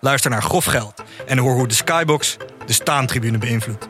Luister naar Grof Geld en hoor hoe de Skybox de staantribune beïnvloedt.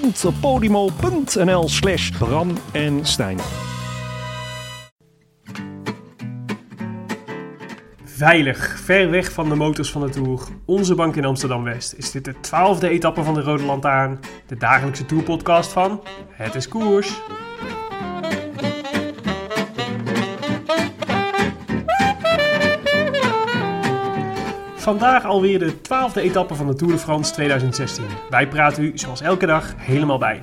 www.podimo.nl slash Bram en Stijn. Veilig, ver weg van de motors van de Tour, onze bank in Amsterdam-West, is dit de twaalfde etappe van de Rode Lantaarn, de dagelijkse Tourpodcast van Het is Koers. Vandaag alweer de twaalfde etappe van de Tour de France 2016. Wij praten u, zoals elke dag, helemaal bij.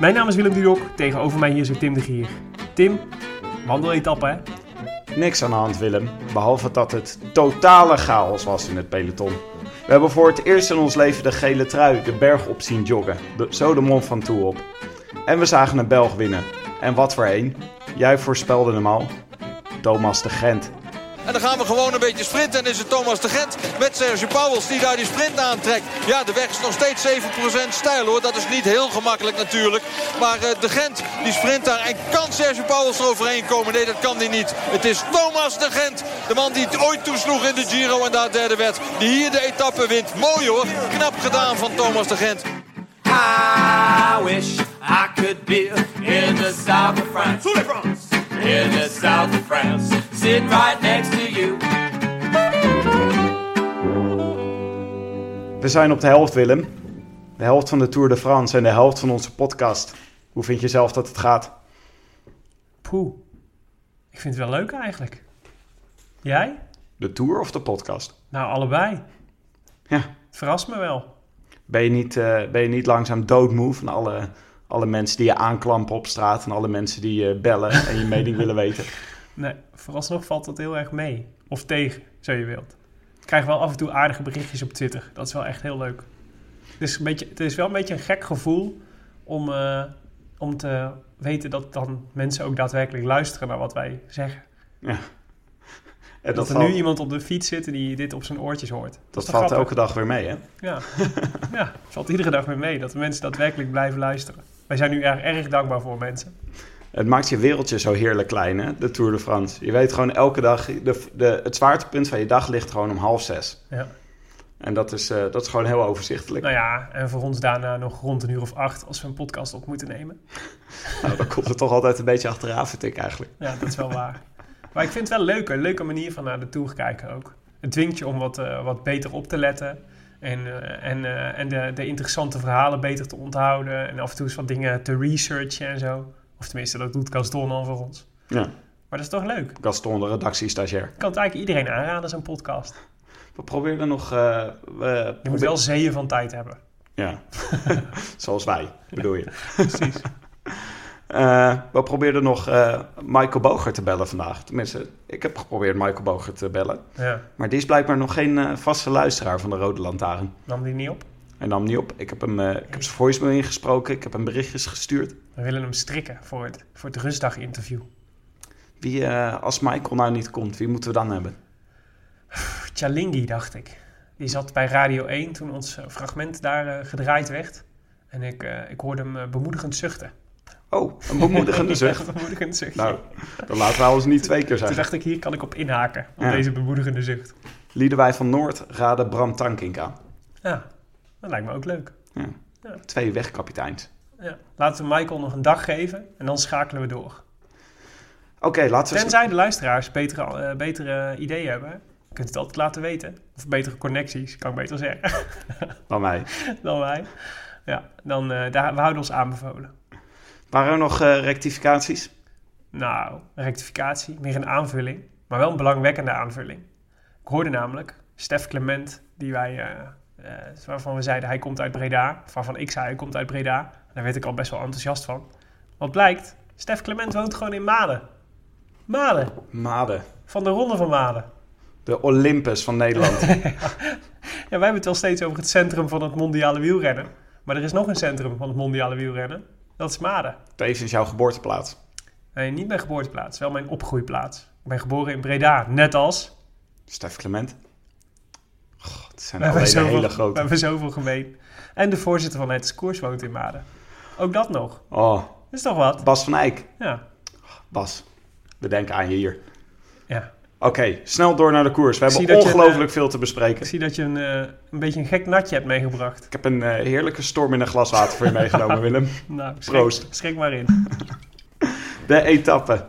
Mijn naam is Willem Dudok, tegenover mij hier zit Tim de Gier. Tim, wandeletappe hè? Niks aan de hand, Willem. Behalve dat het totale chaos was in het peloton. We hebben voor het eerst in ons leven de gele trui de berg op zien joggen. De, zo de mond van toe op. En we zagen een Belg winnen. En wat voor een. Jij voorspelde hem al. Thomas de Gent. En dan gaan we gewoon een beetje sprinten. En is het Thomas de Gent met Serge Pauwels die daar die sprint aantrekt. Ja, de weg is nog steeds 7% stijl hoor. Dat is niet heel gemakkelijk natuurlijk. Maar uh, de Gent die sprint daar. En kan Serge Pauwels er overheen komen? Nee, dat kan hij niet. Het is Thomas de Gent. De man die het ooit toesloeg in de Giro en daar derde werd. Die hier de etappe wint. Mooi hoor. Knap gedaan van Thomas de Gent. I wish I could be in the south of France. In the south of France. Sitting right next to you. We zijn op de helft, Willem. De helft van de Tour de France en de helft van onze podcast. Hoe vind je zelf dat het gaat? Poeh, ik vind het wel leuk eigenlijk. Jij? De Tour of de podcast? Nou, allebei. Ja. Het verrast me wel. Ben je niet, eh, ben je niet langzaam doodmoe van alle, alle mensen die je aanklampen op straat... en alle mensen die je bellen en je mening willen weten? Nee, vooralsnog valt dat heel erg mee. Of tegen, zo je wilt. Ik krijg wel af en toe aardige berichtjes op Twitter. Dat is wel echt heel leuk. Het is, een beetje, het is wel een beetje een gek gevoel om, eh, om te weten dat dan mensen ook daadwerkelijk luisteren naar wat wij zeggen. Ja. En Dat, er valt, nu iemand op de fiets zit die dit op zijn oortjes hoort. dat valt elke dag weer mee, hè? Ja. ja, het valt iedere dag weer mee dat de mensen daadwerkelijk blijven luisteren. Wij zijn nu erg, erg dankbaar voor mensen. Het maakt je wereldje zo heerlijk klein, hè? De Tour de France. Je weet gewoon elke dag... De, de, het zwaartepunt van je dag ligt gewoon om half zes. Ja. En dat is, eh, dat is gewoon heel overzichtelijk. Nou ja, en voor ons daarna nog rond een uur of acht als we een podcast op moeten nemen. Nou, dan komt het toch altijd een beetje achteraan, vind ik eigenlijk. Ja, dat is wel waar. Maar ik vind het wel leuk, een leuke manier van naar de Tour kijken ook. Het dwingt je om wat, eh, wat beter op te letten. En, eh, en, en de, de interessante verhalen beter te onthouden. En af en toe eens wat dingen te researchen en zo. Of tenminste, dat doet Gaston dan voor ons. Ja, Maar dat is toch leuk? Gaston, de redactiestagiair. Ik kan het eigenlijk iedereen aanraden, zo'n podcast. We proberen nog... eh, we Je moet wel zeeën van tijd hebben. Ja, zoals wij, bedoel je. Precies. Eh, we probeerden nog eh, Michael Boger te bellen vandaag. Tenminste, ik heb geprobeerd Michael Boger te bellen. Ja, Maar die is blijkbaar nog geen vaste luisteraar van de Rode Lantaarn. nam die niet op. Hij nam niet op. Ik heb, hem, eh, ik heb zijn voicemail ingesproken. Ik heb hem berichtjes gestuurd. We willen hem strikken voor het, voor het rustdag-interview. Wie, eh, als Michael nou niet komt, wie moeten we dan hebben? Chalingi, dacht ik. Die zat bij Radio 1 toen ons fragment daar eh, gedraaid werd. En ik, ik hoorde hem bemoedigend zuchten. Oh, een bemoedigende zucht. Ja, bemoedigend zuchtje. Nou, dan laten we alles niet twee keer toen zeggen. dacht ik, hier kan ik op inhaken. Op Ja. deze bemoedigende zucht. Liedewij van Noord raden Bram Tankink aan. Ja, dat lijkt me ook leuk. Ja. Ja. Twee wegkapiteins. Ja. Laten we Michael nog een dag geven en dan schakelen we door. Oké, laten we... Tenzij de luisteraars betere, eh, betere ideeën hebben. Je kunt het altijd laten weten. Of betere connecties, kan ik beter zeggen, Dan mij. dan wij. Ja, dan, eh, daar, we houden ons aanbevolen. Waren er nog eh, rectificaties? Nou, een rectificatie, meer een aanvulling. Maar wel een belangwekkende aanvulling. Ik hoorde namelijk Stef Clement, die wij, waarvan we zeiden hij komt uit Breda. Waarvan ik zei hij komt uit Breda. Daar werd ik al best wel enthousiast van. Wat blijkt, Stef Clement woont gewoon in Maden. Maden, Maden. van de Ronde van Maden. De Olympus van Nederland. Ja, wij hebben het wel steeds over het centrum van het mondiale wielrennen. Maar er is nog een centrum van het mondiale wielrennen. Dat is Maden. Tevens jouw geboorteplaats. Nee, niet mijn geboorteplaats, wel mijn opgroeiplaats. Ik ben geboren in Breda, net als... Stef Clement. Het zijn We alleen zoveel, hele we grote. hebben zoveel gemeen. En de voorzitter van het Koers woont in Maden. Ook dat nog. Oh, Dat is toch wat? Bas van Eyck. Ja. Bas, we denken aan je hier. ja. Oké, snel door naar de koers. We Ik hebben ongelooflijk veel te bespreken. Ik zie dat je een, eh, een beetje een gek natje hebt meegebracht. Ik heb een eh, heerlijke storm in een glas water voor je meegenomen, Willem. Nou, schrik, Proost. schrik maar in. De etappe.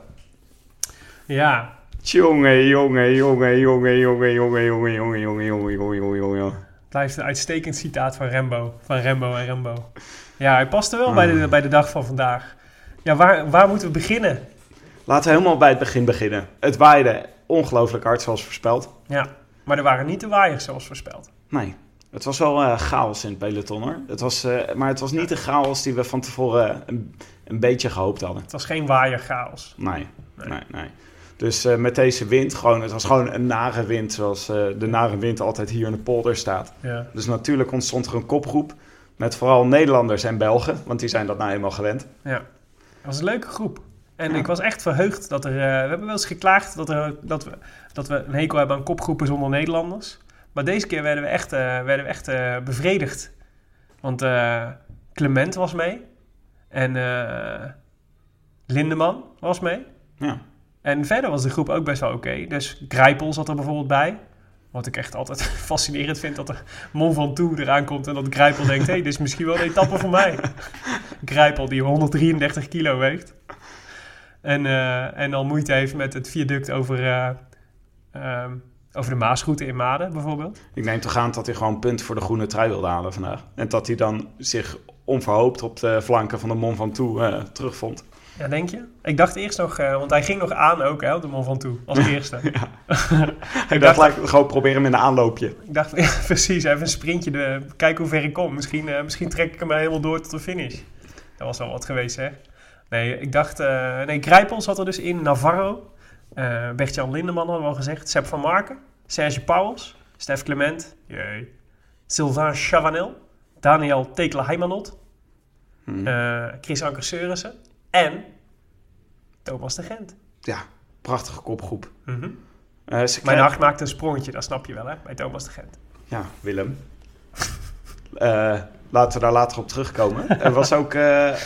Ja, Jongen, jongen, jongen, jongen, jongen, jongen, jongen, jongen, jongen, jongen, jongen, jongen, jongen. blijft een uitstekend citaat van Rembo. Van Rembo en Rembo. Ja, hij past er wel bij, de, bij de dag van vandaag. Ja, waar, waar moeten we beginnen? Laten we helemaal bij het begin beginnen. Het waaide ongelooflijk hard zoals voorspeld. Ja, maar er waren niet de waaiers zoals voorspeld. Nee, het was wel eh, chaos in het peloton hoor. Het was, eh, maar het was niet de chaos die we van tevoren een, een beetje gehoopt hadden. Het was geen waaierchaos. Nee, nee, nee. Dus eh, met deze wind, gewoon, het was gewoon een nare wind zoals eh, de nare wind altijd hier in de polder staat. Ja. Dus natuurlijk ontstond er een kopgroep met vooral Nederlanders en Belgen, want die zijn dat nou eenmaal gewend. Ja, het was een leuke groep. En Ja. ik was echt verheugd dat er... eh, we hebben wel eens geklaagd dat, er, dat, we, dat we een hekel hebben aan kopgroepen zonder Nederlanders. Maar deze keer werden we echt, werden we echt bevredigd. Want Clement was mee. En Lindeman was mee. Ja. En verder was de groep ook best wel oké. Dus Grijpel zat er bijvoorbeeld bij. Wat ik echt altijd fascinerend vind, dat er Mon Ventoux eraan komt en dat Grijpel denkt... hé, hey, dit is misschien wel een etappe voor mij. Grijpel die 133 kilo weegt. En, eh, en al moeite heeft met het viaduct over, eh, ehm, over de Maasroute in Maden bijvoorbeeld. Ik neem toch aan dat hij gewoon punt voor de groene trui wilde halen vandaag. En dat hij dan zich onverhoopt op de flanken van de Mont Ventoux eh terugvond. Ja, denk je? Ik dacht eerst nog, eh, want hij ging nog aan ook, hè, op de Mont Ventoux, als eerste. Hij dacht, ik gewoon proberen met een aanloopje. Ik dacht, ja, precies, even een sprintje, de, kijken hoe ver ik kom. Misschien, eh, misschien trek ik hem helemaal door tot de finish. Dat was wel wat geweest, hè? Nee, ik dacht, eh nee, Grijpel zat er dus in, Navarro, Bert-Jan Lindeman hadden we al gezegd, Sepp van Marken, Serge Pauwels, Stef Clement, jee, Sylvain Chavanel, Daniel Tekela-Heimanot, Hm. eh, Chris Anker Seurissen en Thomas de Gent. Ja, prachtige kopgroep. Mhm. Eh, Mijn hart maakt een sprongetje, dat snap je wel, hè, bij Thomas de Gent. Ja, Willem. Eh, laten we daar later op terugkomen. Er was ook, eh, eh,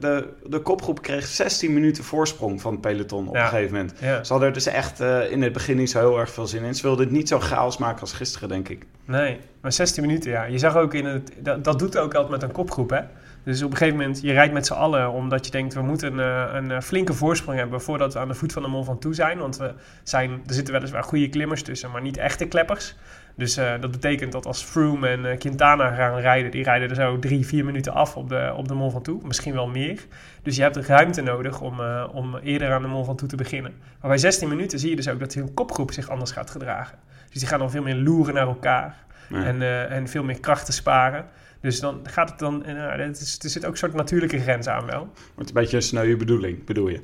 de, de kopgroep kreeg 16 minuten voorsprong van het peloton op Ja. een gegeven moment. Ja. Ze hadden er dus echt eh, in het begin niet zo heel erg veel zin in. Ze wilden het niet zo chaos maken als gisteren, denk ik. Nee, maar 16 minuten, ja. Je zag ook in het... Dat, dat doet ook altijd met een kopgroep, hè. Dus op een gegeven moment, je rijdt met z'n allen... omdat je denkt, we moeten een, eh, een eh, flinke voorsprong hebben... voordat we aan de voet van de Mont Ventoux zijn. Want we zijn, er zitten weliswaar goede klimmers tussen... maar niet echte kleppers. Dus eh, dat betekent dat als Froome en Quintana gaan rijden... die rijden er zo drie, vier minuten af op de, op de Mont Ventoux. Misschien wel meer. Dus je hebt ruimte nodig om, om eerder aan de Mont Ventoux te beginnen. Maar bij 16 minuten zie je dus ook dat hun kopgroep zich anders gaat gedragen. Dus die gaan dan veel meer loeren naar elkaar. Ja. En, en veel meer krachten sparen. Dus dan gaat het dan... en, nou, het is, er zit ook een soort natuurlijke grens aan wel. Wordt een beetje een sneuwe bedoeling, bedoel je?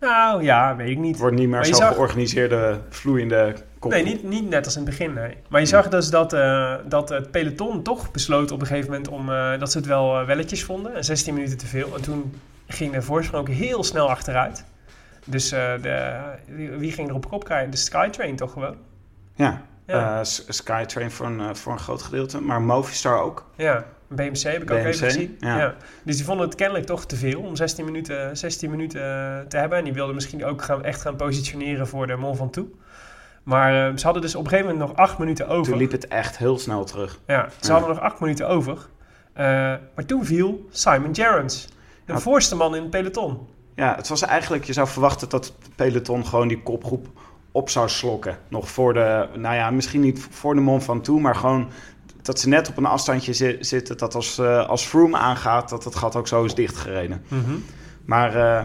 Nou ja, weet ik niet. Wordt niet meer je zo'n zag- georganiseerde, vloeiende kopgroep. Nee, niet, niet net als in het begin, nee. Maar je zag dus dat, eh, dat het peloton toch besloot op een gegeven moment... Om, eh, dat ze het wel eh, welletjes vonden. En 16 minuten te veel. En toen ging de voorsprong ook heel snel achteruit. Dus eh, de, wie, wie ging er op kop krijgen? De Skytrain toch gewoon? Ja, Ja. Eh, Skytrain voor een, eh, voor een groot gedeelte, maar Movistar ook. Ja, BMC heb ik ook BMC, even gezien. ja. Ja. Dus die vonden het kennelijk toch te veel om 16 minuten, 16 minuten eh, te hebben. En die wilden misschien ook gaan, echt gaan positioneren voor de Mont Ventoux. Maar eh, ze hadden dus op een gegeven moment nog 8 minuten over. Toen liep het echt heel snel terug. Ja, ze Ja. hadden nog 8 minuten over. Maar toen viel Simon Gerrans. De Ja. voorste man in het peloton. Ja, het was eigenlijk, je zou verwachten dat het peloton gewoon die kopgroep op zou slokken. Nog voor de, nou ja, misschien niet voor de mond van toe, maar gewoon dat ze net op een afstandje zi- zitten. Dat als, eh, als Froome aangaat, dat het gat ook zo is dichtgereden. Mhm. Maar eh,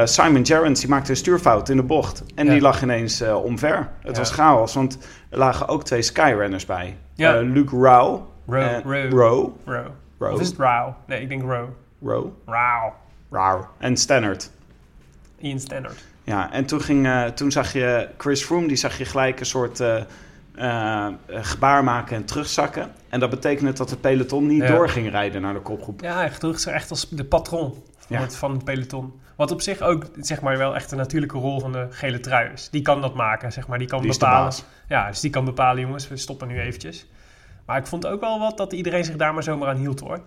eh, Simon Gerrans die maakte een stuurfout in de bocht. En Ja. die lag ineens omver. Het Ja. was chaos, want er lagen ook twee Skyrunners bij. Ja. Luke Rao. Row, row. Row. Row. Row. Of is het Rauw? Nee, ik denk Row. Row. Rauw. Rao. En Stannard. Ian Stannard. Ja, en toen, ging, eh, toen zag je Chris Froome, die zag je gelijk een soort eh, gebaar maken en terugzakken. En dat betekende dat het peloton niet Ja. door ging rijden naar de kopgroep. Ja, hij gedroeg zich echt als de patron van, Ja. het, van het peloton. Wat op zich ook, zeg maar, wel echt de natuurlijke rol van de gele trui is. Die kan dat maken, zeg maar. Die kan Die bepalen. Ja, dus die kan bepalen, jongens, we stoppen nu eventjes. Maar ik vond ook wel wat dat iedereen zich daar maar zomaar aan hield, hoor.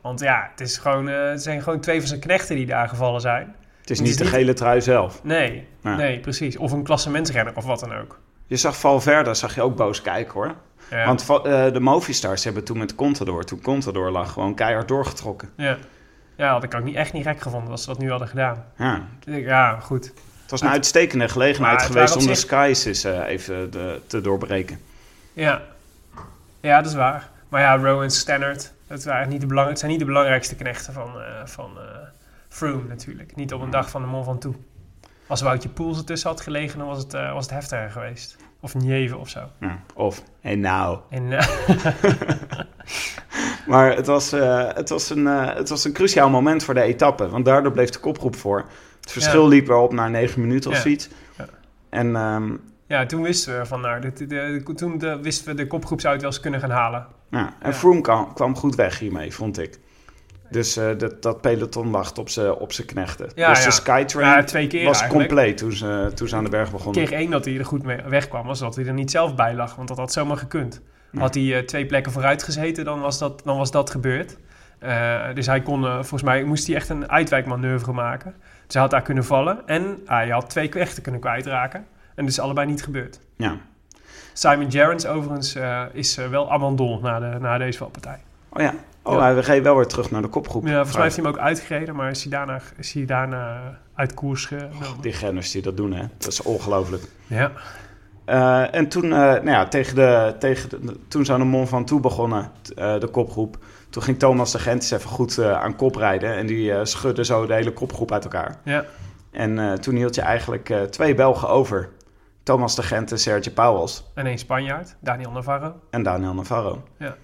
Want ja, het, is gewoon, het zijn gewoon twee van zijn knechten die daar gevallen zijn. Het is Het niet is de niet- gele trui zelf. Nee, Ja. nee, precies. Of een klassementsrenner of wat dan ook. Je zag Valverde, zag je ook boos kijken hoor. Ja. Want eh, de Movistars hebben toen met Contador, toen Contador lag, gewoon keihard doorgetrokken. ja. ja, had ik ook niet, echt niet gek gevonden als ze dat nu hadden gedaan. Ja, Ja, goed. het was een uitstekende gelegenheid geweest om de skies eens eh, even de- te doorbreken. Ja. ja, dat is waar. Maar ja, Rowan Stannard, het, waren niet de belang, het zijn niet de belangrijkste knechten van, eh van eh, Froome natuurlijk. Niet op een dag van de Mont Ventoux. Als Woutje Poels ertussen had gelegen, dan was het, eh, was het heftiger geweest. Of Nieve of zo. Ja, of, en nou. En, eh, Maar het was, eh, het, was een, het was een cruciaal moment voor de etappe, want daardoor bleef de kopgroep voor. Het verschil Ja. liep erop naar negen minuten of Ja. zoiets. Ja. En ehm, ja, toen wisten we van, nou, de, de, de- toen de, wisten we de kopgroep zou het wel eens kunnen gaan halen. Ja, en. Froome kwam, kwam goed weg hiermee, vond ik. Dus eh, dat, dat peloton wacht op zijn op knechten. Ja, dus ja. de Skytrain Ja, twee keer was eigenlijk. compleet toen ze, toen ze aan de berg begonnen. Keer één dat hij er goed mee wegkwam, was dat hij er niet zelf bij lag. Want dat had zomaar gekund. Had hij eh, twee plekken vooruit gezeten, dan was dat, dan was dat gebeurd. Eh, dus hij kon, volgens mij moest hij echt een uitwijkmanoeuvre maken. Dus hij had daar kunnen vallen. En hij had twee knechten kunnen kwijtraken. En dat is allebei niet gebeurd. Ja. Simon Gerrans overigens is wel abandon na, de, na deze valpartij. Oh ja. Oh, Ja. hij reed wel weer terug naar de kopgroep. Ja, volgens mij heeft hij hem ook uitgereden, maar is hij daarna, is hij daarna uit koers genomen. Die renners die dat doen, hè. Dat is ongelooflijk. Ja. Eh, en toen, eh, nou ja, tegen de, tegen de, toen aan de Mont Ventoux begonnen, t- eh, de kopgroep. Toen ging Thomas de Gent eens even goed aan kop rijden. En die schudde zo de hele kopgroep uit elkaar. Ja. En toen hield je eigenlijk twee Belgen over. Thomas de Gent en Sergio Pauwels. En één Spanjaard, Daniel Navarro. En Daniel Navarro. Ja.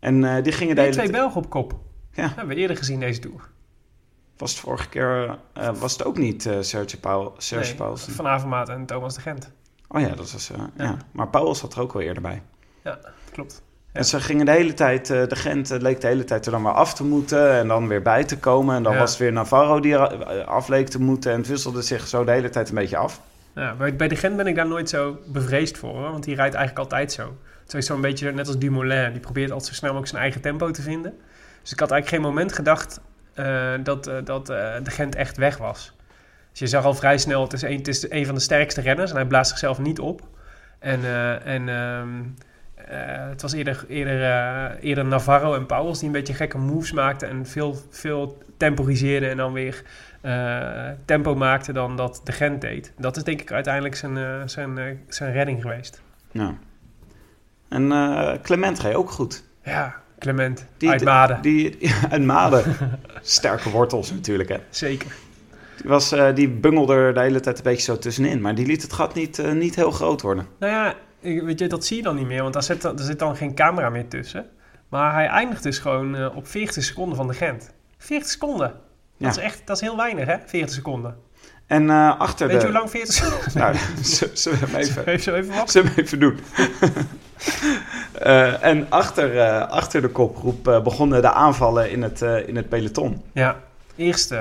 En eh, die gingen de twee. Belgen op kop. Ja. Dat hebben we eerder gezien deze tour. Was het vorige keer... eh, was het ook niet eh Sergio, Pauw, Sergio Nee? Van Avermaat en Thomas de Gent. Oh ja, dat was... eh, ja. Ja. Maar Pauwels zat er ook wel eerder bij. Klopt. En ze gingen de hele tijd, eh, de Gent eh, leek de hele tijd er dan maar af te moeten en dan weer bij te komen. En dan Ja. was het weer Navarro die eh, af leek te moeten en het wisselde zich zo de hele tijd een beetje af. Ja, bij, bij de Gent ben ik daar nooit zo bevreesd voor, hoor, want die rijdt eigenlijk altijd zo. Het is zo'n beetje net als Dumoulin, die probeert altijd zo snel mogelijk zijn eigen tempo te vinden. Dus ik had eigenlijk geen moment gedacht eh, dat, eh, dat eh, de Gent echt weg was. Dus je zag al vrij snel, het is een, het is een van de sterkste renners en hij blaast zichzelf niet op. En, en ehm, eh, het was eerder, eerder, eerder Navarro en Pauwels die een beetje gekke moves maakten en veel, veel temporiseerden en dan weer tempo maakten dan dat de Gent deed. Dat is denk ik uiteindelijk zijn, zijn, zijn redding geweest. Ja. En eh, Clement reed ook goed. Ja, Clement Die- uit Maden. Die, en Maden. Sterke wortels natuurlijk, hè. Zeker. Die, was, eh, die bungelde er de hele tijd een beetje zo tussenin, maar die liet het gat niet, eh, niet heel groot worden. Nou ja, weet je, dat zie je dan niet meer, want daar zit, er zit dan geen camera meer tussen. Maar hij eindigt dus gewoon op 40 seconden van de Gent. 40 seconden. Ja. Dat is echt, dat is heel weinig hè, 40 seconden. En eh, achter Weet de... je hoe lang 40 seconden Nou, z- zullen we hem even... Even even even doen? Eh, en achter, eh, achter de kopgroep eh, begonnen de aanvallen in het, in het peloton. Ja, eerst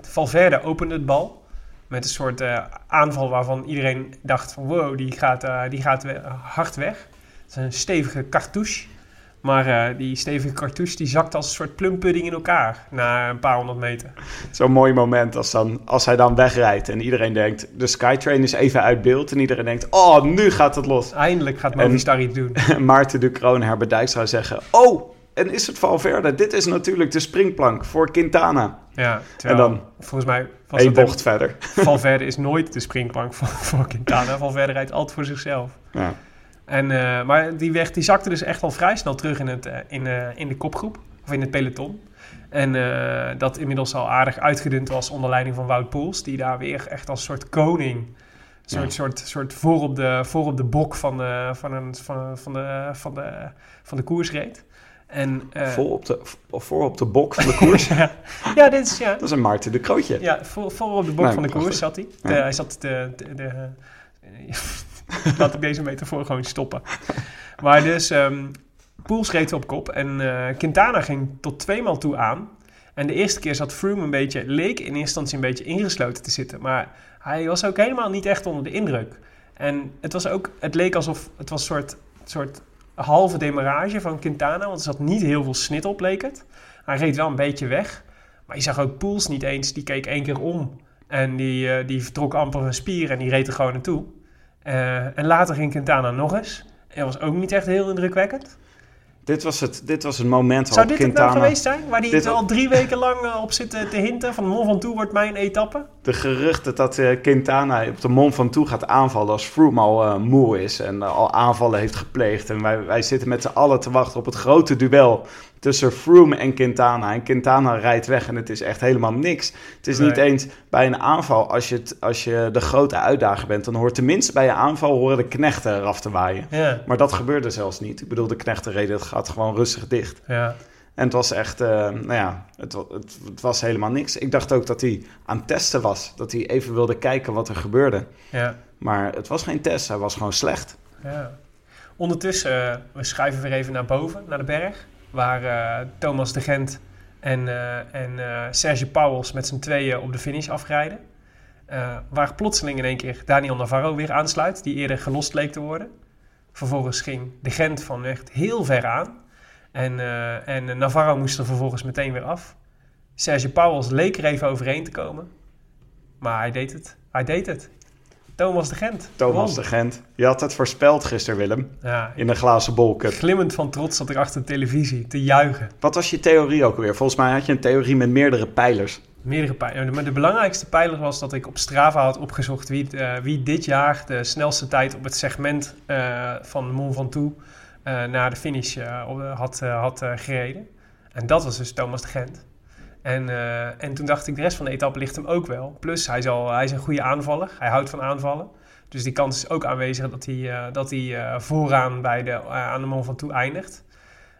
Valverde opende het bal. Met een soort aanval waarvan iedereen dacht van wow, die gaat, die gaat hard weg. Het is een stevige cartouche. Maar eh, die stevige cartouche die zakt als een soort plumpudding in elkaar na een paar honderd meter. Zo'n mooi moment als, dan, als hij dan wegrijdt en iedereen denkt... de Skytrain is even uit beeld en iedereen denkt... oh, nu gaat het los. Eindelijk gaat En- Movistar iets doen. En Maarten de Kroon en Herbert Dijkstra zeggen... oh, en is het Valverde? Dit is natuurlijk de springplank voor Quintana. Ja, terwijl, dan volgens mij was dat bocht verder. Valverde is nooit de springplank voor, voor Quintana. Valverde rijdt altijd voor zichzelf. Ja. En, eh, maar die, weg, die zakte dus echt al vrij snel terug in, het, eh, in, eh, in de kopgroep. Of in het peloton. En dat inmiddels al aardig uitgedund was onder leiding van Wout Poels. Die daar weer echt als soort koning... Een soort, Ja. soort, soort voor, op de, voor op de bok van de, van, een, van, van, de, van, de, van de koers reed. En, Vol op de, voor op de bok van de koers. ja, dit is... Ja, Dat is een Maarten de Krootje. ja, voor, op de bok Nee, van de prachtig. koers zat hij. Ja. Hij zat de... de, de laat ik deze metafoor gewoon stoppen. Maar dus, ehm Poels reed op kop en eh, Quintana ging tot tweemaal toe aan. En de eerste keer zat Froome een beetje, leek in eerste instantie een beetje ingesloten te zitten. Maar hij was ook helemaal niet echt onder de indruk. En het was ook, het leek alsof het was een soort, soort halve demarrage van Quintana. Want er zat niet heel veel snit op, leek het. Hij reed wel een beetje weg. Maar je zag ook Poels niet eens, die keek één keer om. En die, eh, die vertrok amper een spier en die reed er gewoon naartoe. Eh, en later ging Quintana nog eens. En was ook niet echt heel indrukwekkend. Dit, was het, dit was het moment Zou dit het nou Quintana... geweest zijn? Waar hij al drie weken lang eh, op zit te hinten van Mont Ventoux wordt mijn etappe? De geruchten dat eh, Quintana op de Mont Ventoux gaat aanvallen als Froome al moe is en al aanvallen heeft gepleegd. En wij, wij zitten met z'n allen te wachten op het grote duel tussen Froome en Quintana. En Quintana rijdt weg en het is echt helemaal niks. Het is niet eens bij een aanval, als je, het, als je de grote uitdager bent, dan hoort tenminste bij je aanval horen de knechten eraf te waaien. Ja. Maar dat gebeurde zelfs niet. Ik bedoel, de knechten reden het gaat gewoon rustig dicht. Ja. En het was echt, eh, nou ja, het, het, het was helemaal niks. Ik dacht ook dat hij aan het testen was. Dat hij even wilde kijken wat er gebeurde. Ja. Maar het was geen test, hij was gewoon slecht. ja. Ondertussen, eh, we schuiven weer even naar boven, naar de berg. Waar eh, Thomas de Gent en, eh, en eh, Serge met z'n tweeën op de finish afrijden. Waar plotseling in één keer Daniel Navarro weer aansluit, die eerder gelost leek te worden. Vervolgens ging de Gent van echt heel ver aan. En, en Navarro moest er vervolgens meteen weer af. Serge Pauwels leek er even overheen te komen. Maar hij deed het. Hij deed het. Thomas de Gent. Thomas de Gent. Je had het voorspeld gisteren, Willem. Ja, In de glazen bolcup. glimmend van trots zat ik achter de televisie te juichen. Wat was je theorie ook alweer? Volgens mij had je een theorie met meerdere pijlers. Meerdere pijlers. Maar de belangrijkste pijler was dat ik op Strava had opgezocht wie, eh, wie dit jaar de snelste tijd op het segment eh, van Mont Ventoux eh, naar de finish had, had gereden. En dat was dus Thomas de Gent. En, eh, en toen dacht ik, de rest van de etappe ligt hem ook wel. Plus, hij is, al, hij is een goede aanvaller. Hij houdt van aanvallen. Dus die kans is ook aanwezig dat hij, eh, dat hij eh, vooraan bij de, aan de Mont Ventoux eindigt.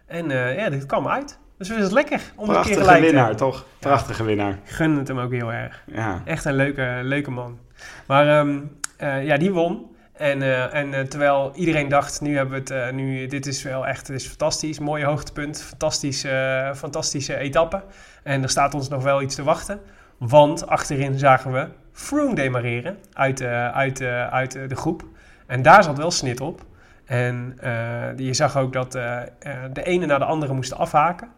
En ja, dit kwam uit. Dus het is lekker om een keer Prachtige gelijk te winnaar, toch? Prachtige winnaar. Gun het hem ook heel erg. Ja. Echt een leuke, leuke man. Maar ehm, eh, ja, die won. En, eh, en eh, terwijl iedereen dacht, nu hebben we het, eh, nu, dit is wel echt dit is fantastisch. Mooi hoogtepunt, fantastische, fantastische etappe. En er staat ons nog wel iets te wachten. Want achterin zagen we Froome demareren uit, uit, uit de groep. En daar zat wel snit op. En je zag ook dat de ene na de andere moesten afhaken.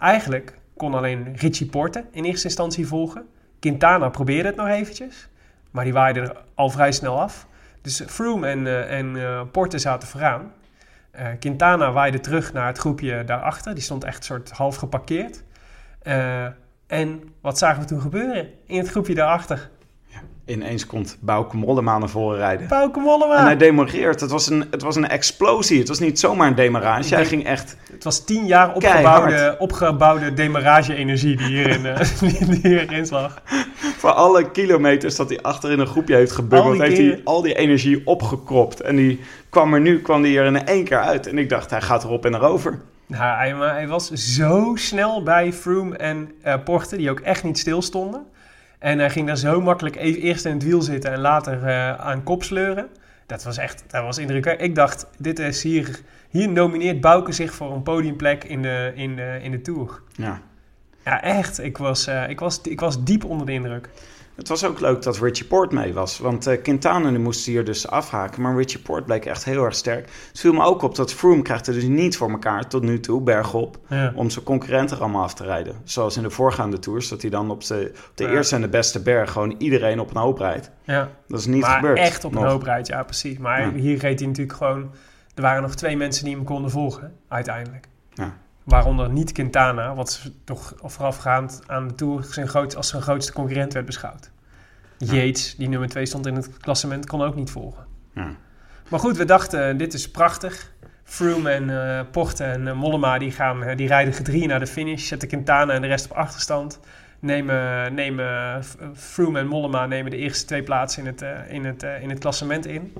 Eigenlijk kon alleen Richie Porte in eerste instantie volgen. Quintana probeerde het nog eventjes, maar die waaide er al vrij snel af. Dus Froome en, eh, en eh, Porte zaten vooraan. Eh, Quintana waaide terug naar het groepje daarachter. Die stond echt soort half geparkeerd. En wat zagen we toen gebeuren in het groepje daarachter? Ineens komt Bauke Mollema naar voren rijden. Pauke Mollema! En hij demoreert. Het was, een, het was een explosie. Het was niet zomaar een demarage. Hij ging echt... Het was tien jaar opgebouwde, Keihard. opgebouwde demarage-energie die hierin, eh, die hierin lag. Voor alle kilometers dat hij achter in een groepje heeft gebubbeld... heeft hij al die energie opgekropt. En die kwam er nu kwam die er in één keer uit. En ik dacht, hij gaat erop en erover. Nou, hij, maar hij was zo snel bij Froome en Porte, die ook echt niet stilstonden. En hij ging daar zo makkelijk e- eerst in het wiel zitten en later eh, aan kop sleuren. Dat was echt, dat was indrukwekkend. Ik dacht, dit is hier, hier nomineert Bouke zich voor een podiumplek in de, in de, in de Tour. Ja. Ja, echt. Ik was, eh, ik, was, ik was diep onder de indruk. Het was ook leuk dat Richie Port mee was. Want eh, Quintana nu moest hier dus afhaken. Maar Richie Port bleek echt heel erg sterk. Het viel me ook op dat Froome krijgt het dus niet voor elkaar tot nu toe, bergop. Ja. Om zijn concurrenten allemaal af te rijden. Zoals in de voorgaande tours. Dat hij dan op de, op de Ja. eerste en de beste berg gewoon iedereen op een hoop rijdt. ja. Dat is niet maar gebeurd. echt op een hoop rijdt, ja precies. Maar Ja. hier reed hij natuurlijk gewoon... Er waren nog twee mensen die hem konden volgen, uiteindelijk. Ja. Waaronder niet Quintana, wat ze toch voorafgaand aan de Tour zijn groot, als zijn grootste concurrent werd beschouwd. Yates, die nummer 2 stond in het klassement, kon ook niet volgen. Ja. Maar goed, we dachten, dit is prachtig. Froome en eh Porte en eh, Mollema die, gaan, eh, die rijden gedrieën naar de finish. Zetten Quintana en de rest op achterstand. Nemen, nemen eh, eh, Froome en Mollema nemen de eerste twee plaatsen in het, eh, in het, eh, in het klassement in.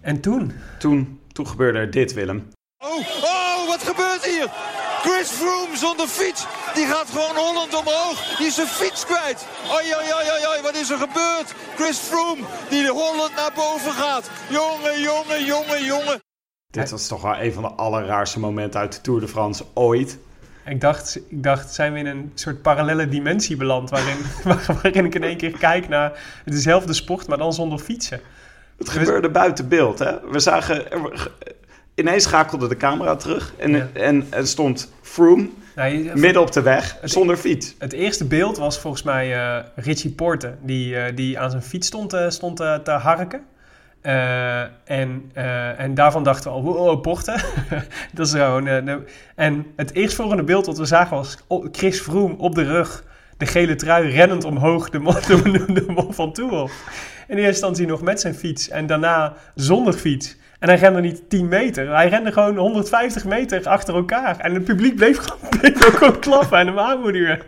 En toen, Toen, toen gebeurde er dit, Willem. Oh, oh, wat gebeurt hier? Chris Froome zonder fiets. Die gaat gewoon Holland omhoog. Die is zijn fiets kwijt. Oi, oi, oi, oi, oi, wat is er gebeurd? Chris Froome die de Holland naar boven gaat. Jongen, jongen, jongen, jongen. Dit was toch wel een van de allerraarste momenten uit de Tour de France ooit. ik dacht, ik dacht, zijn we in een soort parallele dimensie beland... waarin, waarin ik in één keer kijk naar dezelfde sport, maar dan zonder fietsen. Het gebeurde buiten beeld. Hè? We zagen... Ineens schakelde de camera terug en, Ja. en, en stond Froome Nou, je- midden op de weg zonder fiets. Het eerste beeld was volgens mij eh, Richie Porte, die, eh, die aan zijn fiets stond, eh, stond te harken. En, en daarvan dachten we al, wow, Porte. dat is gewoon... de- en het eerstvolgende beeld wat we zagen was Chris Froome op de rug, de gele trui, rennend omhoog de mond de, de mond van toe op. In eerste instantie nog met zijn fiets en daarna zonder fiets. En hij rende niet 10 meter. Hij rende gewoon 150 meter achter elkaar. En het publiek bleef, gewoon- klappen en hem aanmoedigen.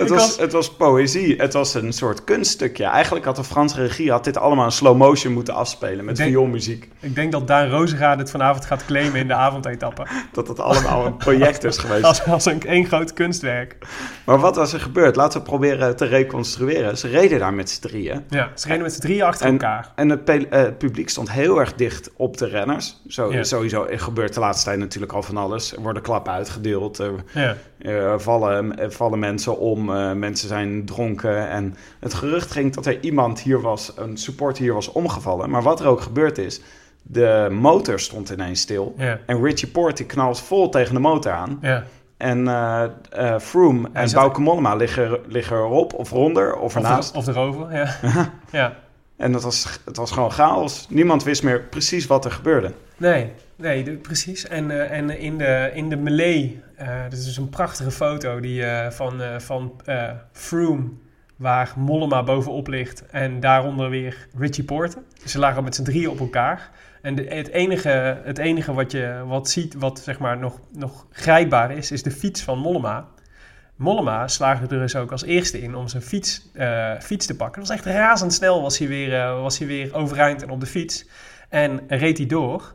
Het was, was- het was poëzie. Het was een soort kunststukje. Eigenlijk had de Franse regie had dit allemaal in slow motion moeten afspelen met vioolmuziek. Ik denk dat Daan Rozengaard het vanavond gaat claimen in de avondetappe. Dat het allemaal een project is geweest. Als, als een één groot kunstwerk. Maar wat was er gebeurd? Laten we proberen te reconstrueren. Ze reden daar met z'n drieën. Ja, ze reden met z'n drieën achter En, elkaar. en het, eh, het publiek stond heel erg dicht op de renners. Zo. Sowieso gebeurt de laatste tijd natuurlijk al van alles. Er worden klappen uitgedeeld. Er, vallen, vallen mensen om. Eh, mensen zijn dronken. En het gerucht ging dat er iemand hier was, een supporter hier was omgevallen. Maar wat er ook gebeurd is, de motor stond ineens stil. En Richie Port die knalt vol tegen de motor aan. En eh, Froome en Bauke Mollema liggen, liggen erop of ronder of Of, ernaast. er, of erover, ja. ja. En dat was, het was gewoon chaos. Niemand wist meer precies wat er gebeurde. Nee, nee precies. En, eh, en in de, in de melee, dat is een prachtige foto die, eh, van, van Froome, waar Mollema bovenop ligt en daaronder weer Richie Porte. Ze lagen met z'n drieën op elkaar. En het enige, het enige wat je wat ziet, wat zeg maar nog, nog grijpbaar is, is de fiets van Mollema. Mollema slaagde er dus ook als eerste in om zijn fiets, eh, fiets te pakken. Dat was echt razendsnel was hij, weer, eh, was hij weer overeind en op de fiets. En reed hij door.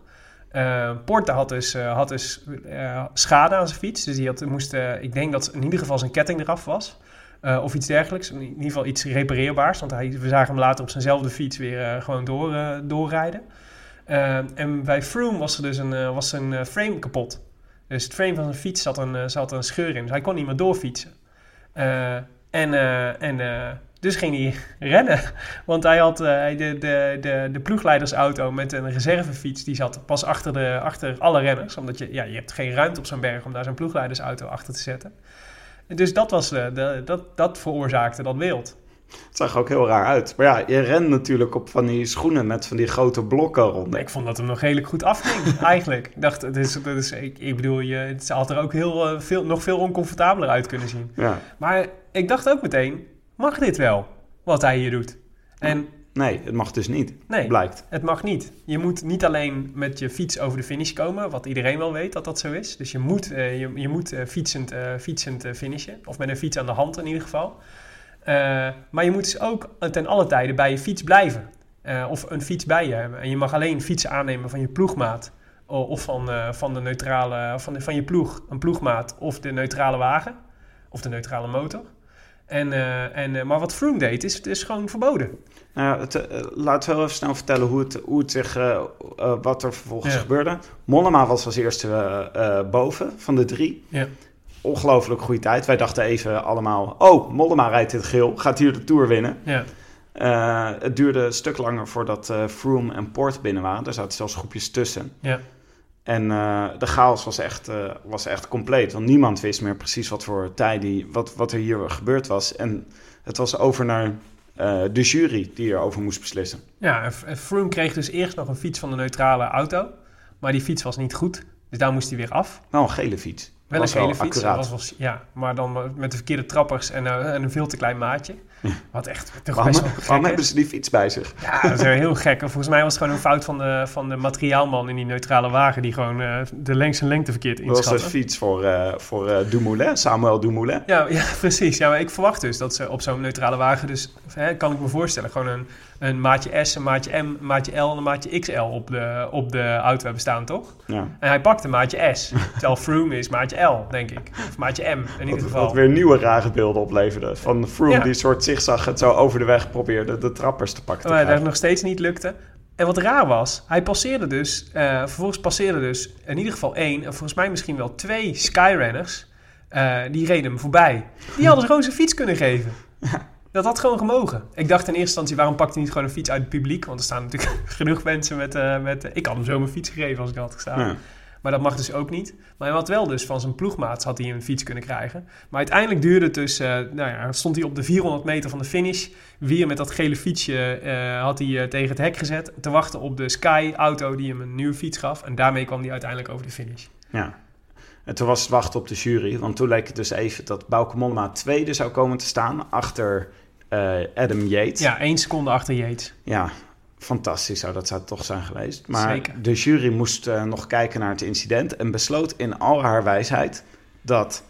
Eh Porte had dus, had dus schade aan zijn fiets. Dus die had, moest, ik denk dat in ieder geval zijn ketting eraf was. Of iets dergelijks. In ieder geval iets repareerbaars. Want hij, we zagen hem later op zijnzelfde fiets weer gewoon door, doorrijden. En bij Froome was er dus een, was een frame kapot. Dus het frame van zijn fiets zat een, eh, zat een scheur in. Dus hij kon niet meer doorfietsen. Eh, en eh, en dus ging hij rennen. Want hij had de, de, de, de ploegleidersauto met een reservefiets. Die zat pas achter, de, achter alle renners. Omdat je, ja, je hebt geen ruimte op zo'n berg om daar zo'n ploegleidersauto achter te zetten. Dus dat, was, de, dat, dat veroorzaakte dat beeld. Het zag er ook heel raar uit. Maar ja, je rent natuurlijk op van die schoenen met van die grote blokken rond. Ik vond dat hem nog redelijk goed afging, eigenlijk. Ik dacht, het is, het is, ik, ik bedoel, je, het had er ook heel, eh, veel, nog veel oncomfortabeler uit kunnen zien. Ja. Maar ik dacht ook meteen, mag dit wel, wat hij hier doet? En Nee, het mag dus niet. nee, Blijkt. het mag niet. Je moet niet alleen met je fiets over de finish komen, wat iedereen wel weet dat dat zo is. Dus je moet, eh, je, je moet eh, fietsend, fietsend finishen, of met een fiets aan de hand in ieder geval. Eh, maar je moet dus ook ten alle tijden bij je fiets blijven. Eh, of een fiets bij je hebben. En je mag alleen fietsen aannemen van je ploegmaat. Of van, eh, van, de neutrale, van, de, van je ploeg, een ploegmaat. Of de neutrale wagen. Of de neutrale motor. En, en, maar wat Froome deed, is, is gewoon verboden. Nou, het, laten we wel even snel vertellen hoe het, hoe het zich, wat er vervolgens Ja. gebeurde. Mollema was als eerste boven van de drie. Ja. Ongelooflijk goede tijd. Wij dachten even allemaal, oh, Mollema rijdt dit geel, gaat hier de Tour winnen. Ja, Eh, het duurde een stuk langer voordat eh Froome en Port binnen waren. Er zaten zelfs groepjes tussen. ja. En eh, de chaos was echt, was echt compleet. Want niemand wist meer precies wat voor tijd die, wat, wat er hier gebeurd was. En het was over naar de jury die erover moest beslissen. ja en Froome kreeg dus eerst nog een fiets van de neutrale auto. Maar die fiets was niet goed. Dus daar moest hij weer af. Wel een gele fiets. Wel een gele fiets. was, ja, maar dan met de verkeerde trappers en, eh, en een veel te klein maatje. Wat echt toch Waarom, best wel gek waarom hebben ze die fiets bij zich? Ja, dat is heel gek. En volgens mij was het gewoon een fout van de, van de materiaalman in die neutrale wagen... die gewoon eh, de lengte en lengte verkeerd Dat was inschatte. een fiets voor, eh, voor Dumoulin, Samuel Dumoulin. Ja, ja, precies. Ja, maar ik verwacht dus dat ze op zo'n neutrale wagen... dus hè, kan ik me voorstellen, gewoon een, een maatje S, een maatje M, een maatje L en een maatje XL op de, op de auto hebben staan, toch? Ja. En hij pakt een maatje S. Terwijl Froome is maatje L, denk ik. Of maatje M, in ieder Wat, geval. wat weer nieuwe rare beelden opleverde. Van Froome Ja. die soort zigzag het zo over de weg probeerde de trappers te pakken te Maar dat krijgen. nog steeds niet lukte. En wat raar was, hij passeerde dus, eh, vervolgens passeerde dus in ieder geval één, en volgens mij misschien wel twee Skyrunners, eh, die reden hem voorbij. Die hadden gewoon zijn fiets kunnen geven. Dat had gewoon gemogen. Ik dacht in eerste instantie, waarom pakt hij niet gewoon een fiets uit het publiek? Want er staan natuurlijk genoeg mensen met... eh, met eh, ik had hem zo mijn fiets gegeven als ik had gestaan. Ja. Maar dat mag dus ook niet. Maar hij had wel dus van zijn ploegmaats had hij een fiets kunnen krijgen. Maar uiteindelijk duurde het dus... eh, nou ja, stond hij op de 400 meter van de finish. Weer met dat gele fietsje had hij tegen het hek gezet. Te wachten op de Sky-auto die hem een nieuwe fiets gaf. En daarmee kwam hij uiteindelijk over de finish. Ja. En toen was het wachten op de jury. Want toen leek het dus even dat Bauke Mollema tweede zou komen te staan. Achter Adam Yates. Ja, één seconde achter Yates. Ja, fantastisch zou dat zou toch zijn geweest. Maar Zeker. de jury moest eh, nog kijken naar het incident en besloot in al haar wijsheid dat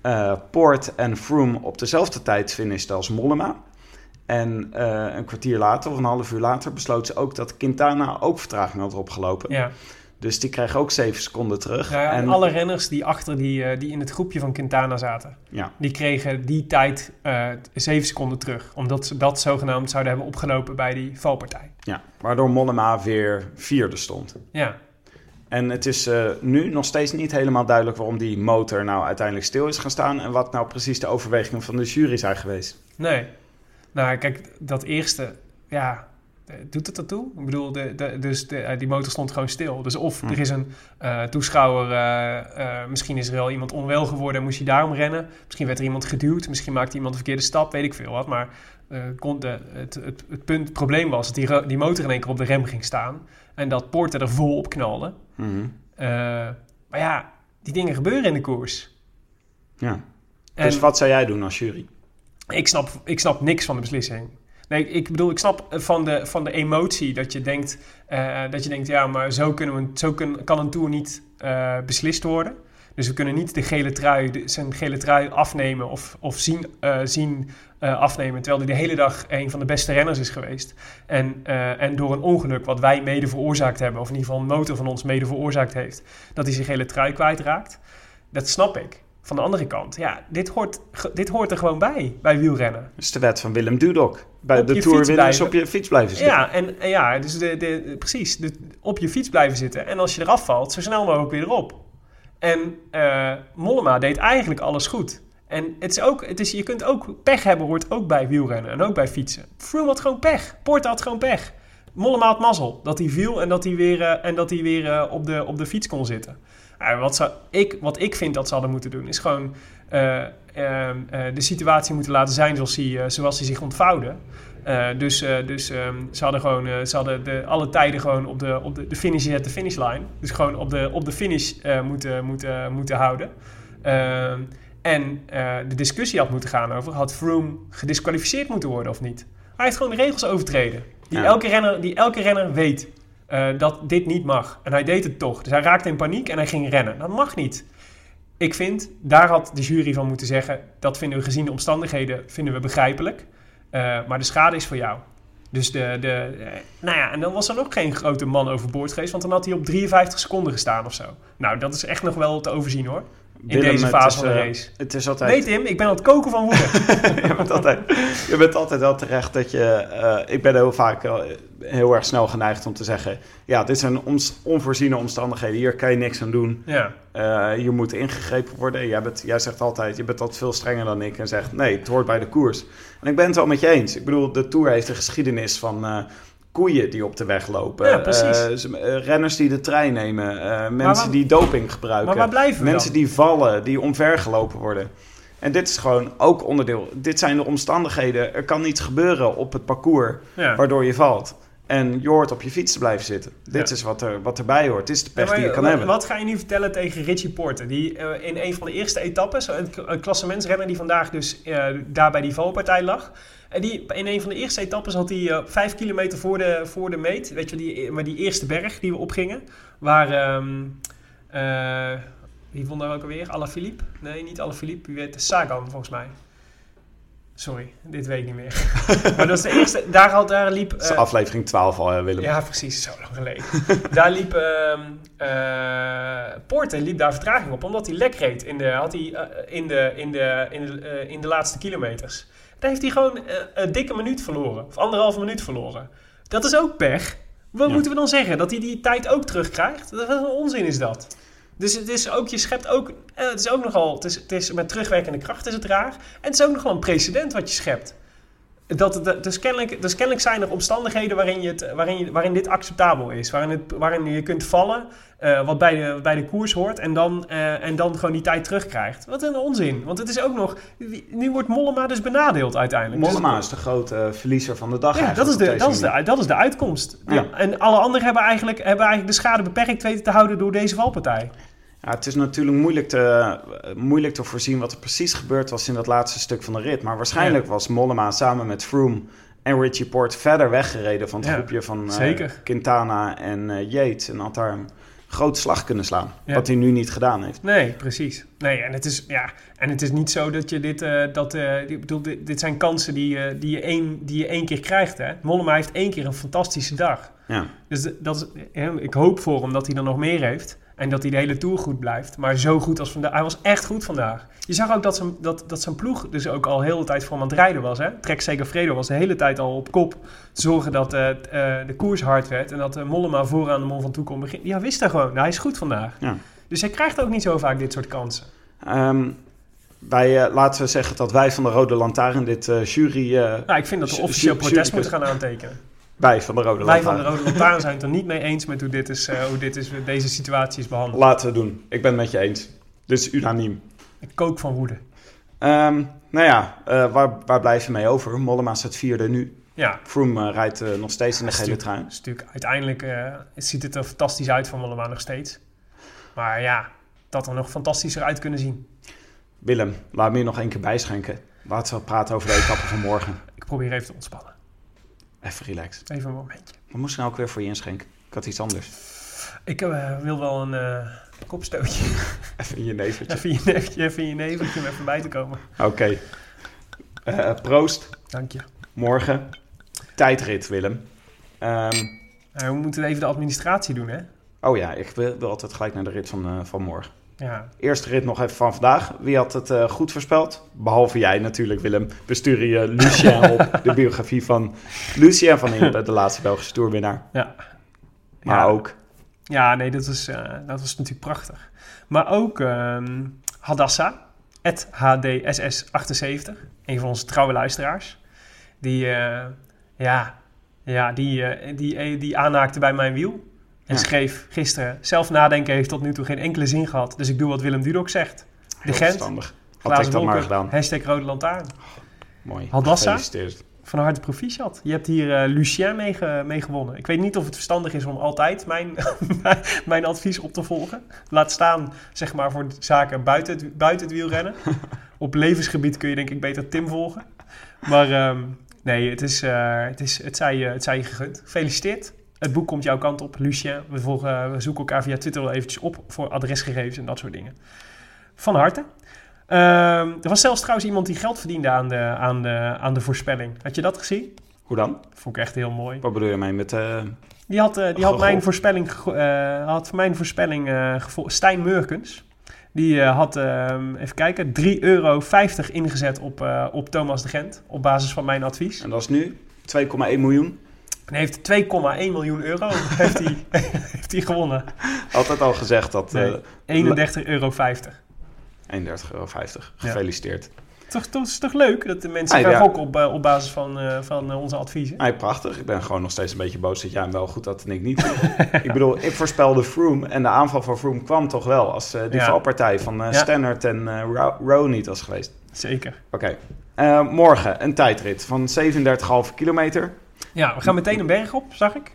eh Poort en Froome op dezelfde tijd finishten als Mollema. En eh, een kwartier later of een half uur later besloot ze ook dat Quintana ook vertraging had opgelopen. Ja. Dus die kreeg ook zeven seconden terug. Ja, en en alle renners die achter die, eh, die in het groepje van Quintana zaten... ja, die kregen die tijd eh zeven seconden terug. Omdat ze dat zogenaamd zouden hebben opgelopen bij die valpartij. ja, waardoor Mollema weer vierde stond. Ja, En het is eh, nu nog steeds niet helemaal duidelijk waarom die motor nou uiteindelijk stil is gaan staan. En wat nou precies de overwegingen van de jury zijn geweest. Nee. Nou, kijk, dat eerste, ja, doet het ertoe? Ik bedoel, de, de, dus de, eh, die motor stond gewoon stil. Dus of er is een eh, toeschouwer, eh, misschien is er wel iemand onwel geworden en moest hij daarom rennen. Misschien werd er iemand geduwd, misschien maakte iemand een verkeerde stap, weet ik veel wat. Maar kon de, het, het, het, punt, het probleem was dat die, die motor in één keer op de rem ging staan. En dat Porter er vol op knalde. Mhm. Maar ja, die dingen gebeuren in de koers. Ja. En- Dus wat zou jij doen als jury? Ik snap, ik snap niks van de beslissing. Nee, ik bedoel, ik snap van de, van de emotie dat je denkt, eh, dat je denkt, ja, maar zo, kunnen we, zo kan een tour niet eh, beslist worden. Dus we kunnen niet de gele trui, zijn gele trui afnemen of, of zien, eh, zien eh, afnemen, terwijl hij de hele dag een van de beste renners is geweest. En, eh, en door een ongeluk wat wij mede veroorzaakt hebben, of in ieder geval een motor van ons mede veroorzaakt heeft, dat hij zijn gele trui kwijtraakt. Dat snap ik. Van de andere kant, ja, dit hoort, dit hoort er gewoon bij, bij wielrennen. Dat is de wet van Willem Dudok. Bij Op de Tour winners blijven. op je fiets blijven zitten. Ja, en, en ja, dus de, de, precies, de, op je fiets blijven zitten. En als je eraf valt, zo snel mogelijk weer erop. En eh, Mollema deed eigenlijk alles goed. En het is ook, het is, je kunt ook pech hebben, hoort ook bij wielrennen en ook bij fietsen. Froome had gewoon pech. Porta had gewoon pech. Mollema had mazzel dat hij viel en dat hij weer, eh, en dat hij weer eh, op, de, op de fiets kon zitten. Nou, wat, zou, ik, wat ik vind dat ze hadden moeten doen, is gewoon eh, ehm, eh, de situatie moeten laten zijn zoals hij, eh, zoals hij zich ontvouwde. Eh, dus eh, dus ehm, ze hadden gewoon eh, ze hadden de, alle tijden gewoon op de, op de, de finish at de finishlijn. Dus gewoon op de, op de finish eh, moeten, moeten, moeten houden. Ehm, en eh, de discussie had moeten gaan over: had Froome gedisqualificeerd moeten worden of niet? Hij heeft gewoon de regels overtreden. Die, Ja. elke, renner, die elke renner weet eh, dat dit niet mag. En hij deed het toch. Dus hij raakte in paniek en hij ging rennen. Dat mag niet. Ik vind, daar had de jury van moeten zeggen... dat vinden we gezien de omstandigheden vinden we begrijpelijk. Eh, maar de schade is voor jou. Dus de, de, eh, nou ja, en dan was er nog geen grote man overboord geweest... want dan had hij op 53 seconden gestaan of zo. Nou, dat is echt nog wel te overzien hoor. In deze fase is, van de eh, race. Het is altijd... Nee Tim, ik ben aan het koken van woede. je, bent altijd, je bent altijd wel terecht dat je... eh, ik ben heel vaak eh, heel erg snel geneigd om te zeggen... Ja, dit zijn ons, onvoorziene omstandigheden. Hier kan je niks aan doen. ja. Hier moet ingegrepen worden. Jij, bent, jij zegt altijd, je bent altijd veel strenger dan ik. En zegt, nee, het hoort bij de koers. En ik ben het wel met je eens. Ik bedoel, de Tour heeft een geschiedenis van... koeien die op de weg lopen. Ja, precies. Eh, eh, renners die de trein nemen. eh, mensen waar- die doping gebruiken. Maar blijven we Mensen dan? die vallen, die omvergelopen worden. En dit is gewoon ook onderdeel. Dit zijn de omstandigheden. Er kan niets gebeuren op het parcours Ja. waardoor je valt. En je hoort op je fiets te blijven zitten. Dit Ja. is wat, er, wat erbij hoort. Dit is de pech Ja, maar die je kan wat- hebben. Wat ga je nu vertellen tegen Richie Porter? Die in een van de eerste etappes, een, een klassementsrenner die vandaag dus daar bij die valpartij lag. En die, in een van de eerste etappes had hij eh, vijf kilometer voor de, voor de meet. Weet je, die, maar die eerste berg die we opgingen. Waar, ehm eh, wie vond daar ook alweer? Alaphilippe? Nee, niet Alaphilippe. Wie weet? Sagan volgens mij. Sorry, dit weet ik niet meer. maar dat is de eerste. Daar, had, daar liep. Eh, aflevering 12 al, hè, Willem. ja, precies, zo lang geleden. daar liep eh, Poorten liep daar vertraging op, omdat hij lek reed in de, had hij, eh, in de, in de, in de, eh, in de laatste kilometers. Daar heeft hij gewoon eh, een dikke minuut verloren, of anderhalve minuut verloren. Dat is ook pech. Wat Ja. moeten we dan zeggen? Dat hij die tijd ook terugkrijgt? Wat een onzin is dat. Dus het is ook, je schept ook, eh, het is ook nogal, het is, het is met terugwerkende kracht is het raar. En het is ook nogal een precedent wat je schept. Dat, dat, dus, kennelijk, dus kennelijk zijn er omstandigheden waarin, je het, waarin, je, waarin dit acceptabel is. Waarin, het, waarin je kunt vallen, eh, wat bij de, bij de koers hoort, en dan, eh, en dan gewoon die tijd terugkrijgt. Wat een onzin. Want het is ook nog... Nu wordt Mollema dus benadeeld uiteindelijk. Dus- Mollema is de grote verliezer van de dag ja, dat is, de, dat, is de, dat is de uitkomst. Ja, En alle anderen hebben eigenlijk, hebben eigenlijk de schade beperkt weten te houden door deze valpartij. Ja, het is natuurlijk moeilijk te, moeilijk te voorzien wat er precies gebeurd was in dat laatste stuk van de rit. Maar waarschijnlijk was Mollema samen met Froome en Richie Port verder weggereden van het Ja, groepje van eh. Quintana en eh, Yates. En had daar een grote slag kunnen slaan. Ja. Wat hij nu niet gedaan heeft. Nee, precies. Nee, en het is, ja, en het is niet zo dat je dit... eh, dat, ik bedoel, dit, dit zijn kansen die, die, je één, die je één keer krijgt. Hè? Mollema heeft één keer een fantastische dag. Ja. Dus dat is, ik hoop voor hem dat hij er nog meer heeft. En dat hij de hele Tour goed blijft. Maar zo goed als vandaag. Hij was echt goed vandaag. Je zag ook dat zijn, dat, dat zijn ploeg dus ook al heel de tijd voor hem aan het rijden was. Hè? Trek Segafredo was de hele tijd al op kop. Te zorgen dat eh, eh, de koers hard werd. En dat eh, Mollema vooraan de Mont van toe kon beginnen. Ja, wist hij gewoon. Nou, hij is goed vandaag. Ja. Dus hij krijgt ook niet zo vaak dit soort kansen. Ehm, wij, laten we zeggen dat wij van de Rode Lantaarn dit jury... Nou, ik vind dat we officieel protest moeten gaan aantekenen. Wij van de Rode Wij van de Lantaarn. Rode Lantaarn zijn het er niet mee eens met hoe, dit is, eh, hoe dit is, deze situatie is behandeld. Laten we doen. Ik ben het met je eens. Dit is unaniem. Ik kook van woede. Ehm, nou ja, eh, waar, waar blijf je mee over? Mollema staat vierde nu. Ja, Froome eh, rijdt nog steeds in de gele stu- trui. Dus natuurlijk, uiteindelijk ziet het er fantastisch uit van Mollema nog steeds. Maar ja, dat er nog fantastischer uit kunnen zien. Willem, laat me je nog één keer bijschenken. Laten we praten over de etappe van morgen. Ik probeer even te ontspannen. Even relax. Even een momentje. Wat moest nou ook weer voor je inschenken? Ik had iets anders. Ik eh, wil wel een eh, kopstootje. Even in je nevertje. even in je neefje, even in je neveltje om even bij te komen. Oké. Eh, proost. Dank je. Morgen. Tijdrit, Willem. Ehm, we moeten even de administratie doen, hè? oh ja, ik wil, wil altijd gelijk naar de rit van, van morgen. Ja, Eerste rit nog even van vandaag. Wie had het eh, goed voorspeld? Behalve jij natuurlijk, Willem. We sturen je Lucien op. De biografie van Lucien van Impe, de laatste Belgische toerwinnaar. ja. Maar Ja. ook Ja, nee, dat was, eh, dat was natuurlijk prachtig. Maar ook ehm Hadassa, het HDSS78, een van onze trouwe luisteraars. Die, eh, ja, ja, die, die, die aanhaakte bij mijn wiel. En Ja. schreef gisteren, zelf nadenken heeft tot nu toe geen enkele zin gehad. Dus ik doe wat Willem Dudok zegt. heel Gent. Had ik dat maar gedaan. Hashtag Rode Lantaarn. Mooi. Hadassa? Gefeliciteerd. Van harte proficiat. Je hebt hier eh, Lucien mee, ge- mee gewonnen. Ik weet niet of het verstandig is om altijd mijn, mijn advies op te volgen. Laat staan, zeg maar, voor zaken buiten het, buiten het wielrennen. op levensgebied kun je denk ik beter Tim volgen. Maar ehm, nee, het, is, eh, het, is, het, zij, je- het zij je gegund. Gefeliciteerd. Het boek komt jouw kant op, Lucien. We, volgen, we zoeken elkaar via Twitter wel eventjes op voor adresgegevens en dat soort dingen. Van harte. Ehm, er was zelfs trouwens iemand die geld verdiende aan de, aan, de, aan de voorspelling. Had je dat gezien? Hoe dan? Vond ik echt heel mooi. Wat bedoel je mee met... eh, Die had, eh, die had Gegokt. mijn voorspelling, eh, had mijn voorspelling eh, gevo- Stijn Murkens. Die eh, had, ehm, even kijken, 3,50 euro ingezet op, eh, op Thomas de Gent. Op basis van mijn advies. en dat is nu 2,1 miljoen. En heeft 2,1 miljoen euro heeft hij, heeft hij gewonnen. Altijd al gezegd dat... Nee. eh 31,50 euro. 31,50 euro. Ja. Gefeliciteerd. Toch, toch, is toch leuk dat de mensen gaan ja. gokken op, eh, op basis van, eh, van eh, onze adviezen? Nee, prachtig. Ik ben gewoon nog steeds een beetje boos dat jij hem wel goed had en ik niet. ik bedoel, ik voorspelde Froome en de aanval van Froome kwam toch wel als eh, die Ja. valpartij van eh Ja. Stannard en eh Ro- Rowe niet was geweest. Zeker. Oké. Eh, morgen een tijdrit van 37,5 kilometer. Ja, we gaan meteen een berg op, zag ik.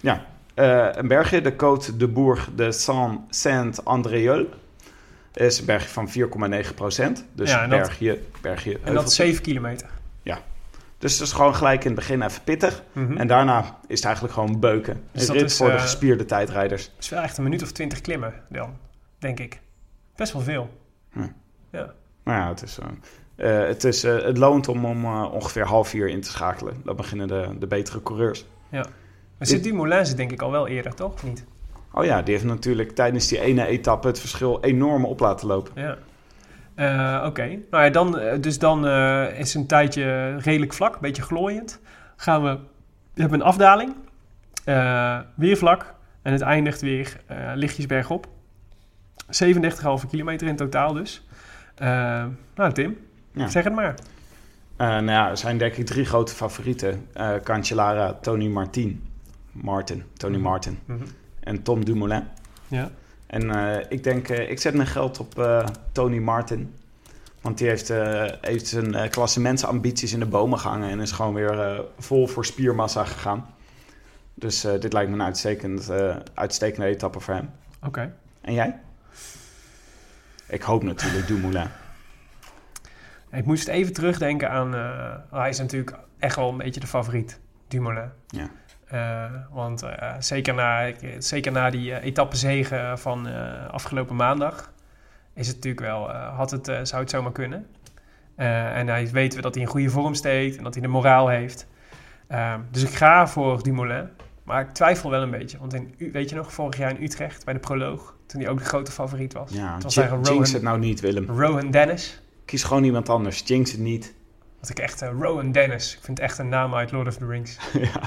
Ja, eh, een bergje, de Côte de Bourg de Saint- Saint-Andréol. Is een bergje van 4,9 procent. Dus Ja, dat- bergje, bergje, En dat is heuveltje. 7 kilometer. Dus het is gewoon gelijk in het begin even pittig. Mhm. En daarna is het eigenlijk gewoon beuken. Dus een dat rit is, voor de eh, gespierde tijdrijders. Het is wel echt een minuut of 20 klimmen dan, denk ik. Best wel veel. Hm. Ja. Nou ja, het, is, eh, eh, het, is, eh, het loont om om eh, ongeveer half vier in te schakelen. Dan beginnen de, de betere coureurs. Maar zit Dumoulin zit denk ik al wel eerder, toch? Of niet? Oh ja, die heeft natuurlijk tijdens die ene etappe het verschil enorm op laten lopen. Ja. Oké, nou ja, dan, dus dan is een tijdje redelijk vlak, een beetje glooiend. Gaan we, we hebben een afdaling, weer vlak en het eindigt weer lichtjes bergop. 37,5 kilometer in totaal dus. Nou Tim, Ja. zeg het maar. Eh, nou ja, er zijn denk ik drie grote favorieten. eh Cancellara, Tony Martin, Martin, Tony Martin Mhm. en Tom Dumoulin. Ja. En eh, ik denk, ik zet mijn geld op Tony Martin. Want die heeft, heeft zijn klassementsambities in de bomen gehangen en is gewoon weer vol voor spiermassa gegaan. Dus dit lijkt me een uitstekend, uitstekende etappe voor hem. Oké. En jij? Ik hoop natuurlijk Dumoulin. Ik moest even terugdenken aan... eh, hij is natuurlijk echt wel een beetje de favoriet, Dumoulin. Ja. Eh, want eh, zeker, na, zeker na die uh, etappezege van afgelopen maandag... is het natuurlijk wel... had het, zou het zomaar kunnen. En hij weten we dat hij in goede vorm steekt... en dat hij de moraal heeft. Eh, dus ik ga voor Dumoulin. Maar ik twijfel wel een beetje. Want in, weet je nog, vorig jaar in Utrecht bij de proloog... toen hij ook de grote favoriet was. Ja, het was eigenlijk Rowan, het nou niet, Willem. Rowan Dennis... Kies gewoon iemand anders. Jinx het niet. Wat ik echt, eh, Rowan Dennis. Ik vind het echt een naam uit Lord of the Rings. ja.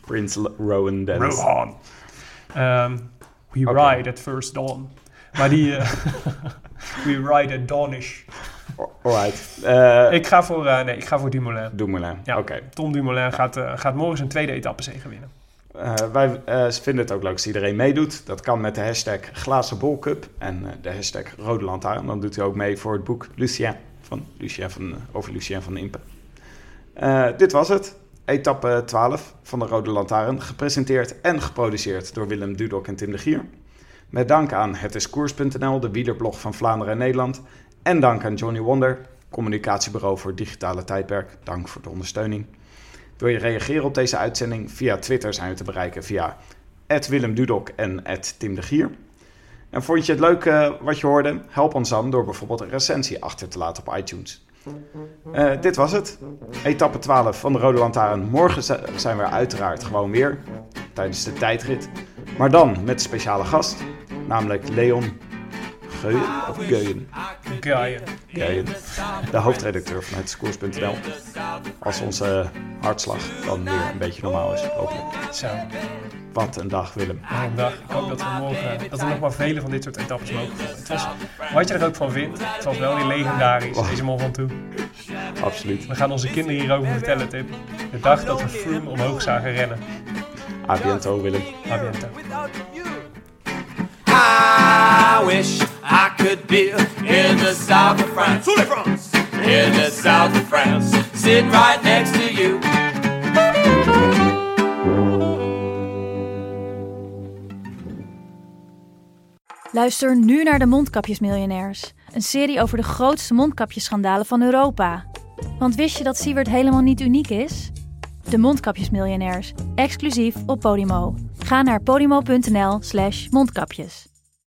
Prins L- Rowan Dennis. Rohan. Ehm, we ride at first dawn. Maar die... eh, we ride at dawnish. Alright. Eh Ik ga voor, nee, ik ga voor Dumoulin. Dumoulin. Ja. Oké. Tom Dumoulin gaat, gaat morgen zijn tweede etappe zegen winnen. Eh, wij eh, vinden het ook leuk als iedereen meedoet. Dat kan met de hashtag glazenbolcup en eh, de hashtag rode lantaarn. Dan doet u ook mee voor het boek Lucien van Lucien van, over Lucien van Impe. Dit was het. Etappe 12 van de Rode Lantaarn. Gepresenteerd en geproduceerd door Willem Dudok en Tim de Gier. Met dank aan hetiskoers.nl, de wielerblog van Vlaanderen en Nederland. En dank aan Johnny Wonder, communicatiebureau voor digitale tijdperk. Dank voor de ondersteuning. Wil je reageren op deze uitzending? Via Twitter zijn we te bereiken via Willem Dudok en Tim de Gier. En vond je het leuk eh, wat je hoorde? Help ons dan door bijvoorbeeld een recensie achter te laten op iTunes. Eh, dit was het. Etappe 12 van de Rode Lantaarn. Morgen zi- zijn we er uiteraard gewoon weer tijdens de tijdrit. Maar dan met een speciale gast, namelijk Leon Geuyen. Of Geuyen. Geuyen. De hoofdredacteur van hetiskoers.nl. Als onze hartslag dan weer een beetje normaal is, hopelijk. Zo, Wat een dag, Willem. wat een dag. Ik hoop dat we morgen, dat er nog maar vele van dit soort etappes mogen volgen. Het was, wat je er ook van vindt, het was wel weer legendarisch, deze man van toe. Absoluut. We gaan onze kinderen hierover vertellen, Tim. De dag dat we Froome omhoog zagen rennen. A biento, Willem. A biento. I wish I could be in the south of France. In the south of France. Sitting right next to you. Luister nu naar de Mondkapjesmiljonairs. Een serie over de grootste mondkapjesschandalen van Europa. Want wist je dat Siewert helemaal niet uniek is? De Mondkapjesmiljonairs, exclusief op Podimo. Ga naar podimo.nl slash mondkapjes.